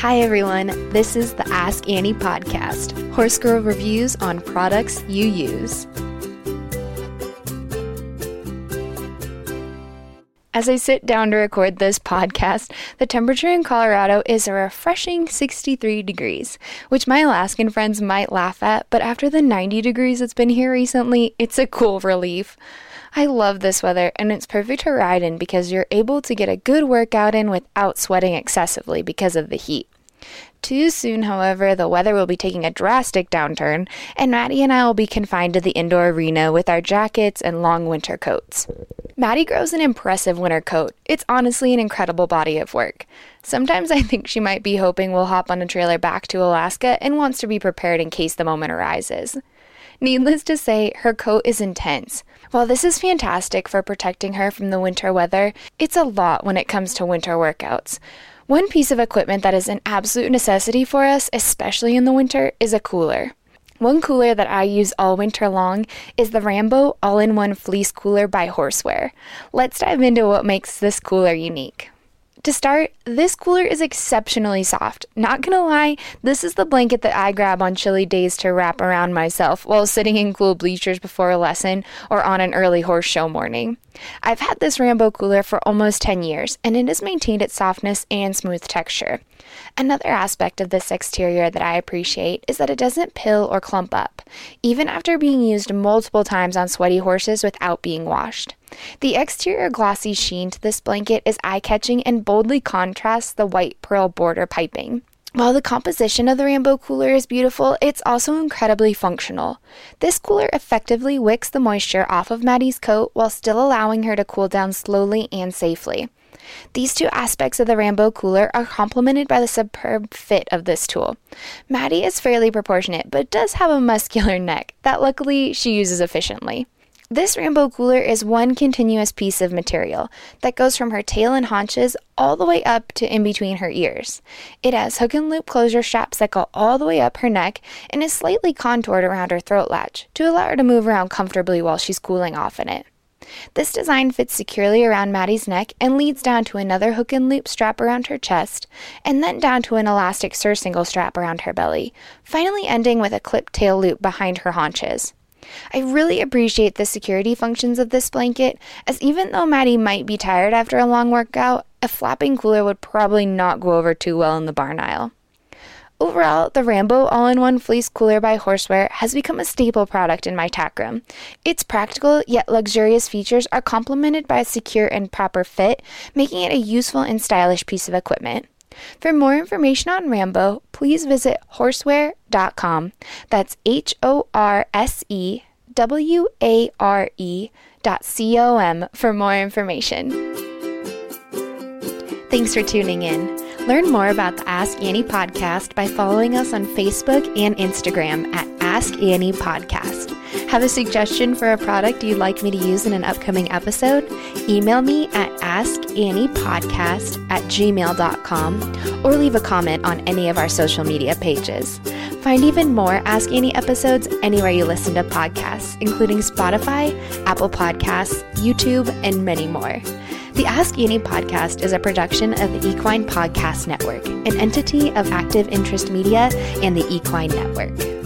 Hi, everyone. This is the Ask Annie podcast, Horse Girl reviews on products you use. As I sit down to record this podcast, the temperature in Colorado is a refreshing 63 degrees, which my Alaskan friends might laugh at, but after the 90 degrees it's been here recently, it's a cool relief. I love this weather and it's perfect to ride in because you're able to get a good workout in without sweating excessively because of the heat. Too soon, however, the weather will be taking a drastic downturn, and Maddie and I will be confined to the indoor arena with our jackets and long winter coats. Maddie grows an impressive winter coat. It's honestly an incredible body of work. Sometimes I think she might be hoping we'll hop on a trailer back to Alaska and wants to be prepared in case the moment arises. Needless to say, her coat is intense. While this is fantastic for protecting her from the winter weather, it's a lot when it comes to winter workouts. One piece of equipment that is an absolute necessity for us, especially in the winter, is a cooler. One cooler that I use all winter long is the Rambo All in One Fleece Cooler by Horseware. Let's dive into what makes this cooler unique. To start, this cooler is exceptionally soft. Not gonna lie, this is the blanket that I grab on chilly days to wrap around myself while sitting in cool bleachers before a lesson or on an early horse show morning. I've had this Rambo cooler for almost 10 years, and it has maintained its softness and smooth texture. Another aspect of this exterior that I appreciate is that it doesn't pill or clump up, even after being used multiple times on sweaty horses without being washed. The exterior glossy sheen to this blanket is eye catching and boldly contrasts the white pearl border piping. While the composition of the Rambo cooler is beautiful, it's also incredibly functional. This cooler effectively wicks the moisture off of Maddie's coat while still allowing her to cool down slowly and safely. These two aspects of the Rambo cooler are complemented by the superb fit of this tool. Maddie is fairly proportionate, but does have a muscular neck that luckily she uses efficiently. This Rambo cooler is one continuous piece of material that goes from her tail and haunches all the way up to in between her ears. It has hook and loop closure straps that go all the way up her neck and is slightly contoured around her throat latch to allow her to move around comfortably while she's cooling off in it. This design fits securely around Maddie's neck and leads down to another hook and loop strap around her chest, and then down to an elastic surcingle strap around her belly, finally ending with a clip tail loop behind her haunches. I really appreciate the security functions of this blanket, as even though Maddie might be tired after a long workout, a flapping cooler would probably not go over too well in the barn aisle. Overall, the Rambo all in one fleece cooler by Horseware has become a staple product in my tack room. Its practical yet luxurious features are complemented by a secure and proper fit, making it a useful and stylish piece of equipment. For more information on Rambo, please visit horseware.com. That's H O R S E W A R E dot C O M for more information. Thanks for tuning in. Learn more about the Ask Annie podcast by following us on Facebook and Instagram at Ask Annie Podcast. Have a suggestion for a product you'd like me to use in an upcoming episode? Email me at askanniepodcast at gmail.com or leave a comment on any of our social media pages. Find even more Ask Annie episodes anywhere you listen to podcasts, including Spotify, Apple Podcasts, YouTube, and many more. The Ask Annie podcast is a production of the Equine Podcast Network, an entity of Active Interest Media and the Equine Network.